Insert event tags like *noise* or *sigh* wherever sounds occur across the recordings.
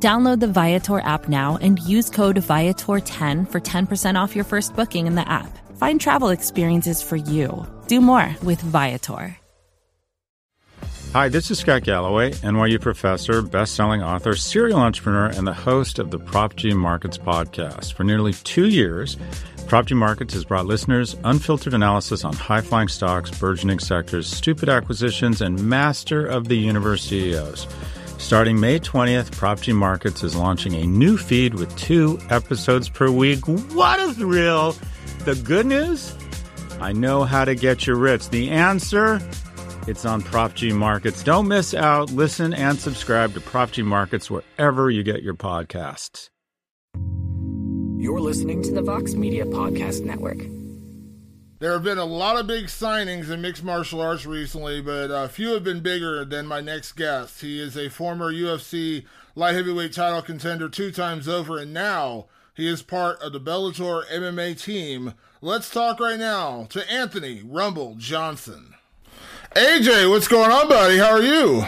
Download the Viator app now and use code Viator10 for 10% off your first booking in the app. Find travel experiences for you. Do more with Viator. Hi, this is Scott Galloway, NYU professor, best-selling author, serial entrepreneur, and the host of the Prop G Markets podcast. For nearly two years, Prop G Markets has brought listeners unfiltered analysis on high-flying stocks, burgeoning sectors, stupid acquisitions, and master of the universe CEOs. Starting May 20th, Prop G Markets is launching a new feed with two episodes per week. What a thrill! The good news? I know how to get you rich. The answer? It's on Prop G Markets. Don't miss out. Listen and subscribe to Prop G Markets wherever you get your podcasts. You're listening to the Vox Media Podcast Network. There have been a lot of big signings in mixed martial arts recently, but a few have been bigger than my next guest. He is a former UFC light heavyweight title contender two times over, and now he is part of the Bellator MMA team. Let's talk right now to Anthony Rumble Johnson. AJ, what's going on, buddy? How are you?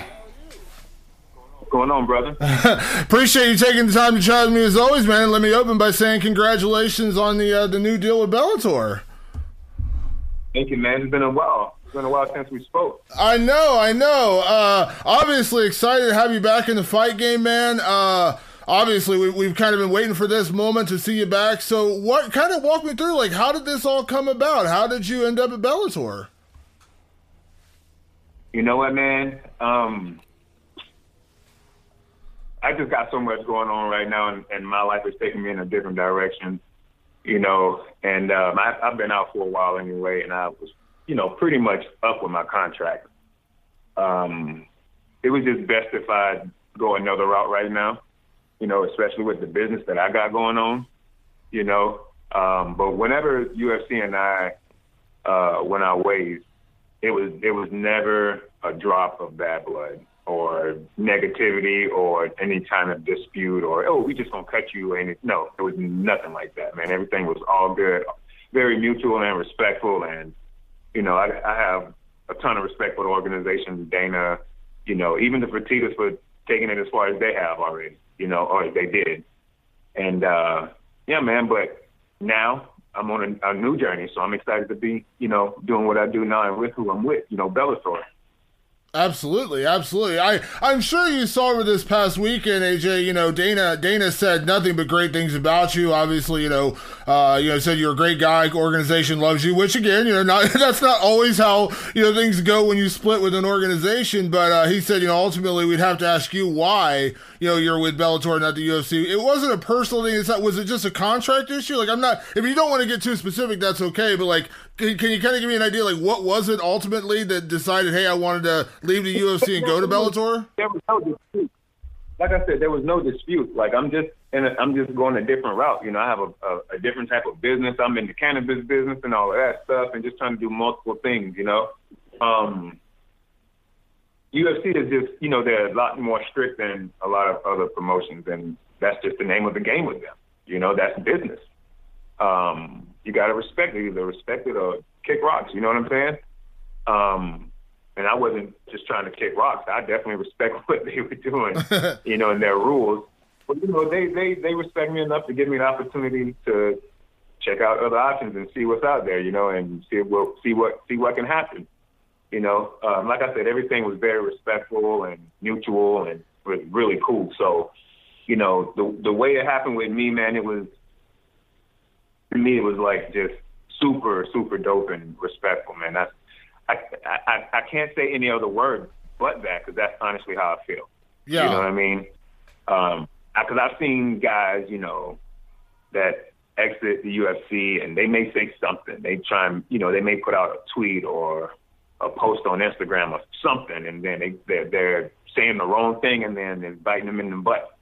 What's going on, brother? *laughs* Appreciate you taking the time to chat with me as always, man. Let me open by saying congratulations on the uh, the new deal with Bellator. Thank you, man. It's been a while. It's been a while since we spoke. I know, I know. Uh, obviously excited to have you back in the fight game, man. Uh, obviously we, we've kind of been waiting for this moment to see you back. So, what kind of walk me through? Like, how did this all come about? How did you end up at Bellator? You know what, man? Um, I just got so much going on right now, and, and my life is taking me in a different direction. You know, and um, I, I've been out for a while anyway, and I was, you know, pretty much up with my contract. Um, it was just best if I go another route right now. You know, especially with the business that I got going on. You know, um, but whenever UFC and I uh, went our ways, it was it was never a drop of bad blood or negativity or any kind of dispute or oh we just gonna cut you and it, no it was nothing like that man everything was all good very mutual and respectful and you know I, I have a ton of respect for the organization Dana you know even the Fertittas for taking it as far as they have already you know or they did and uh yeah man but now I'm on a, a new journey, so I'm excited to be, you know, doing what I do now and with who I'm with, you know, Bellator. Absolutely, absolutely. I I'm sure you saw over this past weekend, AJ. You know, Dana Dana said nothing but great things about you. Obviously, you know, uh, you know, said you're a great guy. Organization loves you, which again, you know, not *laughs* that's not always how you know things go when you split with an organization. But uh, he said, you know, ultimately we'd have to ask you why you know you're with Bellator, not the UFC. It wasn't a personal thing. It's not, was it just a contract issue? Like, I'm not. If you don't want to get too specific, that's okay. But like, can, can you kind of give me an idea? Like, what was it ultimately that decided, hey, I wanted to leave the UFC and go to Bellator? There was no dispute. Like I said, there was no dispute. Like I'm just in a, I'm just going a different route. You know, I have a, a, a different type of business. I'm in the cannabis business and all of that stuff, and just trying to do multiple things. You know, um, UFC is just you know they're a lot more strict than a lot of other promotions, and that's just the name of the game with them. You know, that's business. Um, you got to respect it, either respect it or kick rocks. You know what I'm saying? Um, and I wasn't just trying to kick rocks. I definitely respect *laughs* what they were doing, *laughs* you know, and their rules. But you know, they they they respect me enough to give me an opportunity to check out other options and see what's out there, you know, and see what see what see what can happen. You know, um, like I said, everything was very respectful and mutual and was really cool. So, you know, the the way it happened with me, man, it was to me it was like just super super dope and respectful, man. That's I, I, I can't say any other word but that because that's honestly how I feel. Yeah. You know what I mean? Um, because I've seen guys, you know, that exit the UFC and they may say something. They try and, you know, they may put out a tweet or a post on Instagram or something, and then they they're, they're saying the wrong thing and then they're biting them in the butt.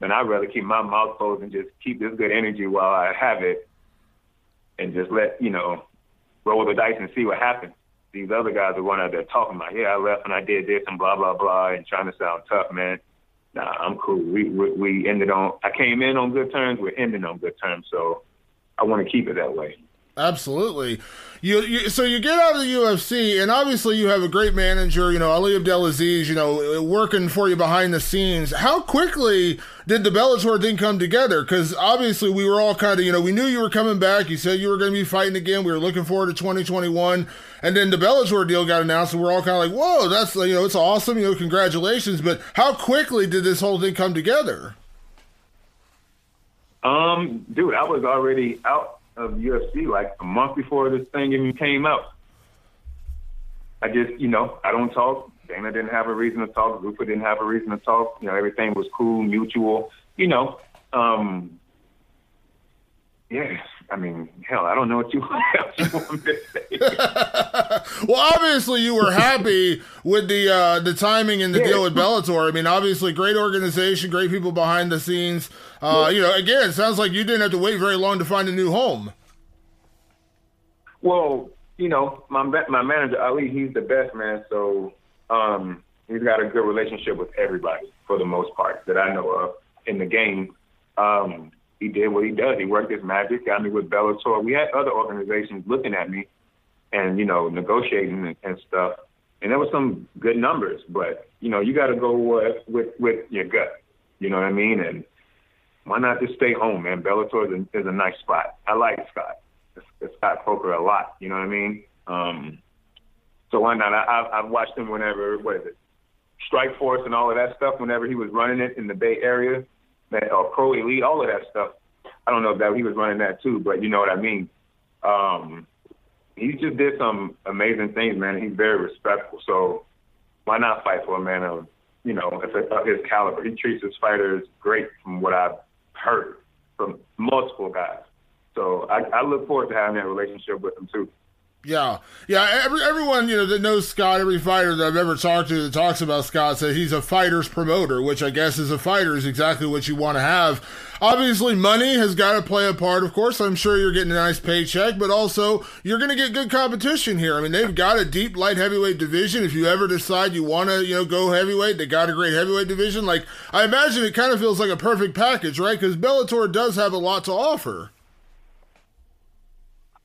And I'd rather keep my mouth closed and just keep this good energy while I have it and just let you know roll the dice and see what happens. These other guys are running out there talking about, yeah, I left and I did this and blah blah blah, and trying to sound tough, man. Nah, I'm cool. We we, we ended on. I came in on good terms. We're ending on good terms. So I want to keep it that way. Absolutely. You, you, so you get out of the UFC, and obviously you have a great manager, you know, Ali Abdelaziz, you know, working for you behind the scenes. How quickly did the Bellator thing come together? Because obviously we were all kind of, you know, we knew you were coming back. You said you were going to be fighting again. We were looking forward to 2021, and then the Bellator deal got announced, and we're all kind of like, whoa, that's you know, it's awesome, you know, congratulations. But how quickly did this whole thing come together? Um, dude, I was already out of UFC like a month before this thing even came out. I just, you know, I don't talk. Dana didn't have a reason to talk. Lupa didn't have a reason to talk. You know, everything was cool, mutual. You know, um, yeah. I mean, hell, I don't know what you, *laughs* you want me to say. *laughs* well, obviously, you were happy with the uh, the timing and the yeah. deal with Bellator. I mean, obviously, great organization, great people behind the scenes. Uh. You know, again, it sounds like you didn't have to wait very long to find a new home. Well, you know, my my manager Ali, he's the best man. So um, he's got a good relationship with everybody for the most part that I know of in the game. Um, he did what he does. He worked his magic, got me with Bellator. We had other organizations looking at me and, you know, negotiating and, and stuff. And there were some good numbers, but, you know, you got to go with, with, with your gut. You know what I mean? And why not just stay home, man? Bellator is a, is a nice spot. I like Scott, Scott Coker a lot. You know what I mean? Um, so why not? I, I've watched him whenever, what is it? Strikeforce and all of that stuff, whenever he was running it in the Bay Area that or ProElite, all of that stuff. I don't know if that he was running that too, but you know what I mean. Um, he just did some amazing things, man. He's very respectful. So why not fight for a man of you know of his caliber? He treats his fighters great, from what I've heard from multiple guys. So I, I look forward to having that relationship with him too. Yeah, yeah. Every, everyone you know that knows Scott, every fighter that I've ever talked to that talks about Scott says he's a fighter's promoter, which I guess as a fighter is exactly what you want to have. Obviously, money has got to play a part. Of course, I'm sure you're getting a nice paycheck, but also you're going to get good competition here. I mean, they've got a deep light heavyweight division. If you ever decide you want to, you know, go heavyweight, they got a great heavyweight division. Like I imagine, it kind of feels like a perfect package, right? Because Bellator does have a lot to offer.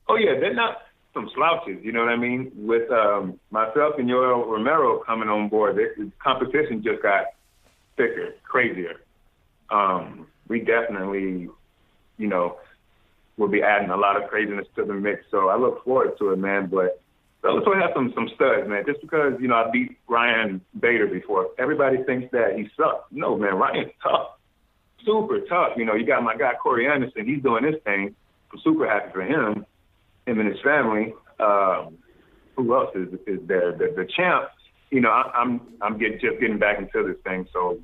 Oh yeah, they're not some slouches. You know what I mean? With um, myself and Yoel Romero coming on board, the competition just got thicker, crazier. Um, we definitely, you know, will be adding a lot of craziness to the mix. So I look forward to it, man. But Bellator has some some studs, man. Just because you know I beat Ryan Bader before, everybody thinks that he sucks. No, man, Ryan's *laughs* tough, super tough. You know, you got my guy Corey Anderson. He's doing this thing. I'm super happy for him him and his family. Um, who else is is there? The, the champ. You know, I, I'm I'm getting just getting back into this thing, so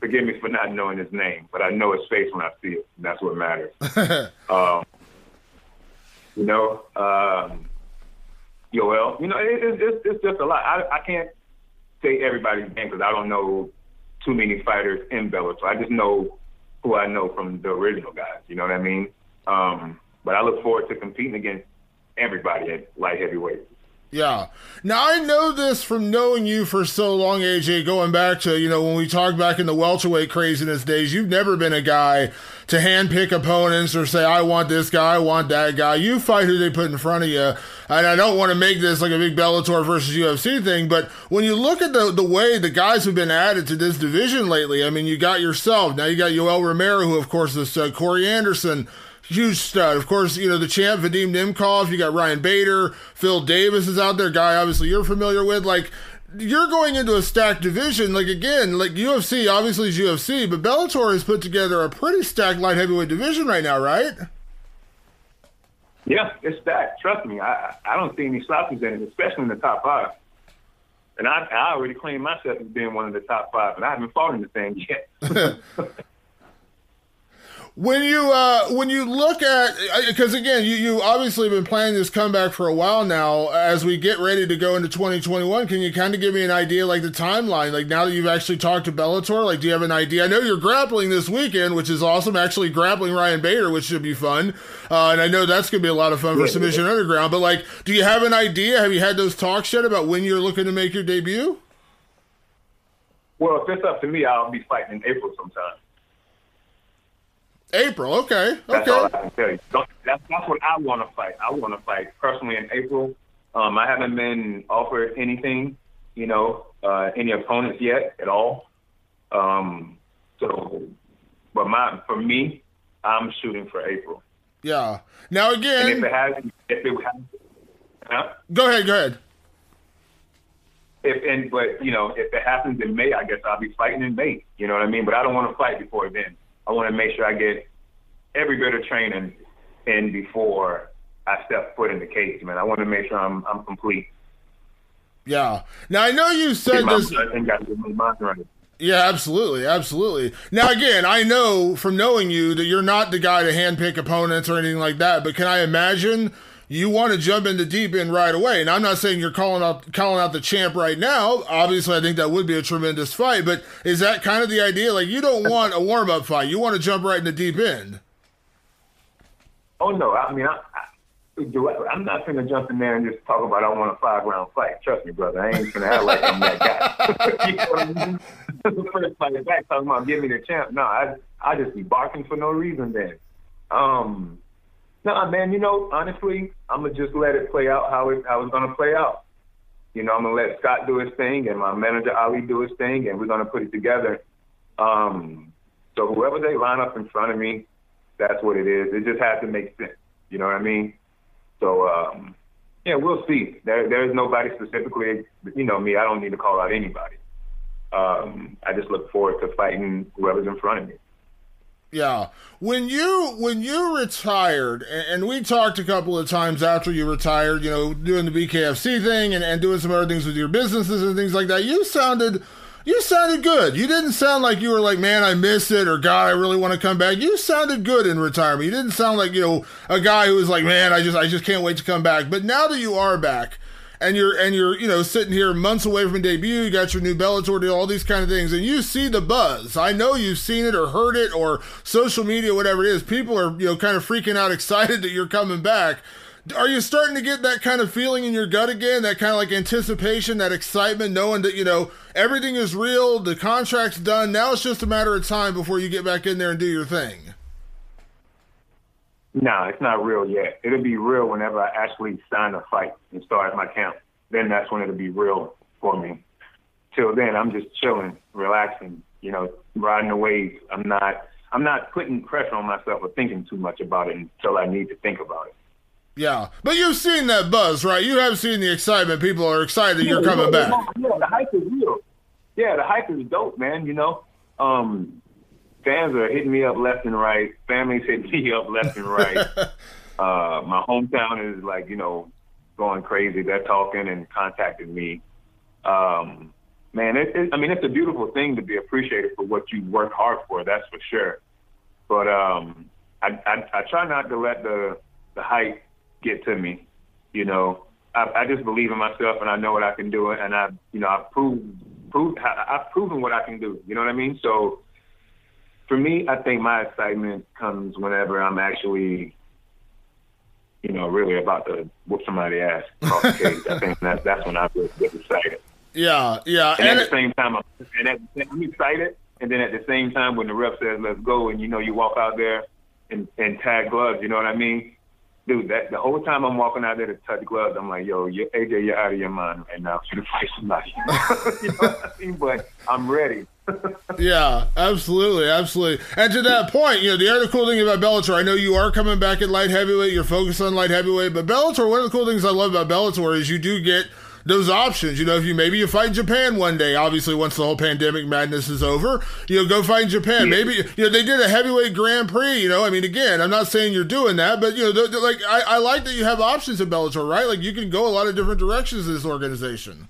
forgive me for not knowing his name, but I know his face when I see it, and that's what matters. *laughs* um, you know, um, Yoel. You know, it, it, it's it's just a lot. I I can't say everybody's name because I don't know too many fighters in Bellator. I just know who I know from the original guys. You know what I mean? Um, but I look forward to competing against everybody at light heavyweight. Yeah. Now I know this from knowing you for so long, AJ. Going back to you know when we talked back in the welterweight craziness days, you've never been a guy to handpick opponents or say I want this guy, I want that guy. You fight who they put in front of you. And I don't want to make this like a big Bellator versus UFC thing, but when you look at the the way the guys have been added to this division lately, I mean, you got yourself. Now you got Yoel Romero, who of course is uh, Corey Anderson huge stud. Of course, you know, the champ, Vadim Nemkov, you got Ryan Bader, Phil Davis is out there, guy obviously you're familiar with. Like, you're going into a stacked division. Like, again, like UFC, obviously is UFC, but Bellator has put together a pretty stacked light heavyweight division right now, right? Yeah, it's stacked. Trust me, I I don't see any slouches in it, especially in the top five. And I, I already claim myself as being one of the top five, and I haven't fought in the thing yet. *laughs* *laughs* When you uh, when you look at because again you you obviously been planning this comeback for a while now. As we get ready to go into 2021 can you kind of give me an idea like the timeline? Like now that you've actually talked to Bellator like do you have an idea? I know you're grappling this weekend which is awesome. Actually grappling Ryan Bader which should be fun. Uh, and I know that's gonna be a lot of fun for Submission Underground but like do you have an idea? Have you had those talks yet about when you're looking to make your debut? Well, if it's up to me, I'll be fighting in April sometime. April, okay, That's okay. all I can tell you. That's, that's what I want to fight. I want to fight personally in April. Um, I haven't been offered anything, you know, uh, any opponents yet at all. Um, so, but my for me, I'm shooting for April. Yeah. Now And if again, it has, if it has, huh? go ahead, go ahead. If and but you know, if it happens in May, I guess I'll be fighting in May. You know what I mean? But I don't want to fight before then. I want to make sure I get every bit of training in before I step foot in the cage, man. I want to make sure I'm I'm complete. Yeah. Now I know you said my this. mind- and got to get my mind running. Yeah, absolutely, absolutely. Now again, I know from knowing you that you're not the guy to handpick opponents or anything like that. But can I imagine you want to jump into deep end right away? And I'm not saying you're calling out calling out the champ right now. Obviously, I think that would be a tremendous fight. But is that kind of the idea? Like you don't want a warm up fight. You want to jump right into deep end. Oh no, I mean I, I, I'm not gonna jump in there and just talk about I want a five round fight. Trust me, brother. I ain't gonna act like I'm that guy. *laughs* you know what I mean? *laughs* the first fight back talking about give me the champ. No, I I just be barking for no reason then. Um no man, you know, honestly, I'm gonna just let it play out how it how it's gonna play out. You know, I'm gonna let Scott do his thing and my manager Ali do his thing and we're gonna put it together. Um so whoever they line up in front of me, that's what it is. It just has to make sense. You know what I mean? So um, yeah, we'll see. There, there's nobody specifically. You know me. I don't need to call out anybody. Um, I just look forward to fighting whoever's in front of me. Yeah. When you when you retired, and, we talked a couple of times after you retired, you know, doing the BKFC thing and, and doing some other things with your businesses and things like that, you sounded you sounded good. You didn't sound like you were like, man, I miss it, or God, I really want to come back. You sounded good in retirement. You didn't sound like, you know, a guy who was like, man, I just I just can't wait to come back. But now that you are back, and you're and you're you know sitting here months away from debut, you got your new Bellator deal, all these kind of things, and you see the buzz. I know you've seen it or heard it or social media, whatever it is. People are you know kind of freaking out, *laughs* excited that you're coming back. Are you starting to get that kind of feeling in your gut again? That kind of like anticipation, that excitement, knowing that you know everything is real, the contract's done. Now it's just a matter of time before you get back in there and do your thing. No, it's not real yet. It'll be real whenever I actually sign a fight and start my camp. Then that's when it'll be real for me. Till then, I'm just chilling, relaxing, you know, riding the wave. I'm not, I'm not putting pressure on myself or thinking too much about it until I need to think about it. Yeah, but you've seen that buzz, right? You have seen the excitement. People are excited that you're coming back. Yeah, the hype is real. Yeah, the hype is dope, man. You know, um, fans are hitting me up left and right. Families *laughs* hitting me up left and right. *laughs* uh, my hometown is like, you know, going crazy. They're talking and contacting me. Um, man, it, it, I mean, it's a beautiful thing to be appreciated for what you work hard for. That's for sure. But um, I, I, I try not to let the the hype get to me. You know, I, I just believe in myself and I know what I can do, and I, you know, I've proved, proved, I've proven what I can do. You know what I mean? So for me, I think my excitement comes whenever I'm actually, you know, really about to whoop somebody ass off the cage. I think that's that's when I really get excited. Yeah, yeah, And, and at the same time, I'm, and at, I'm excited. And then at the same time, when the ref says "Let's go," and you know you walk out there and, and tag gloves, you know what I mean? Dude, that the whole time I'm walking out there to touch gloves, I'm like, "Yo, you AJ, you're out of your mind right now. You to fight somebody." *laughs* you know what I mean? *laughs* But I'm ready. *laughs* Yeah, absolutely, absolutely. And to that point, you know, the other cool thing about Bellator, I know you are coming back at light heavyweight, you're focused on light heavyweight, but Bellator, one of the cool things I love about Bellator is you do get those options. You know, if you maybe you fight Japan one day, obviously once the whole pandemic madness is over, you know, go fight Japan. Maybe you know they did a heavyweight Grand Prix. You know, I mean, again, I'm not saying you're doing that, but you know, they're, they're like I, I like that you have options in Bellator, right? Like you can go a lot of different directions in this organization.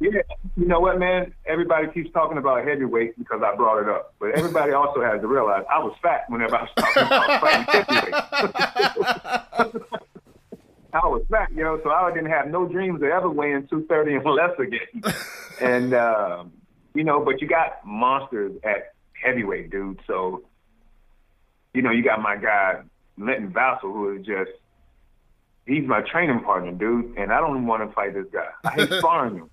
Yeah, you know what, man? Everybody keeps talking about heavyweight because I brought it up, but everybody also has to realize I was fat whenever I was *laughs* talking about fighting heavyweight. *laughs* I was fat, yo, so I didn't have no dreams of ever weighing 230 and less again. *laughs* and um, you know, but you got monsters at heavyweight, dude. So, you know, you got my guy Linton Vassell, who is just he's my training partner, dude, and I don't want to fight this guy. I hate *laughs* sparring him.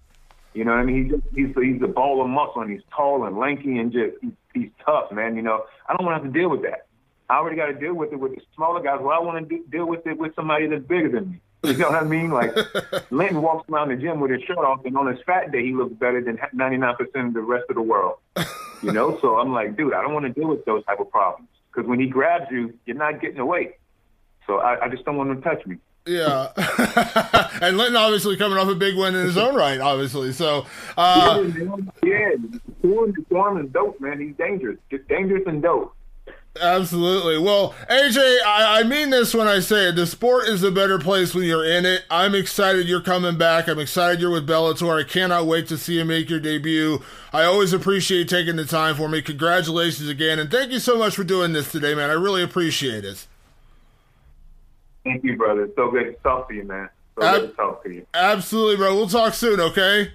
You know what I mean? He's just, he's he's a ball of muscle and he's tall and lanky and just he's, he's tough, man. You know, I don't want to have to deal with that. I already got to deal with it with the smaller guys. Well, I want to deal with it with somebody that's bigger than me. *laughs* You know what I mean? Like Linton walks around the gym with his shirt off, and on his fat day, he looks better than 99% of the rest of the world. You know, so I'm like, dude, I don't want to deal with those type of problems because when he grabs you, you're not getting away. So I, I just don't want him to touch me. Yeah, *laughs* and Linton obviously coming off a big win in his own right, obviously. So uh, yeah, Storm, Storm is dope, man. He's dangerous, just dangerous and dope. Absolutely. Well, AJ, I, I, mean this when I say it. The sport is a better place when you're in it. I'm excited you're coming back. I'm excited you're with Bellator. I cannot wait to see you make your debut. I always appreciate taking the time for me. Congratulations again, and thank you so much for doing this today, man. I really appreciate it. Thank you, brother. So good to talk to you, man. So Ab- good to talk to you. Absolutely, bro. We'll talk soon, okay?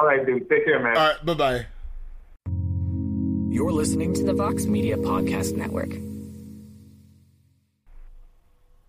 All right, dude. Take care, man. All right. Bye bye. You're listening to the Vox Media Podcast Network.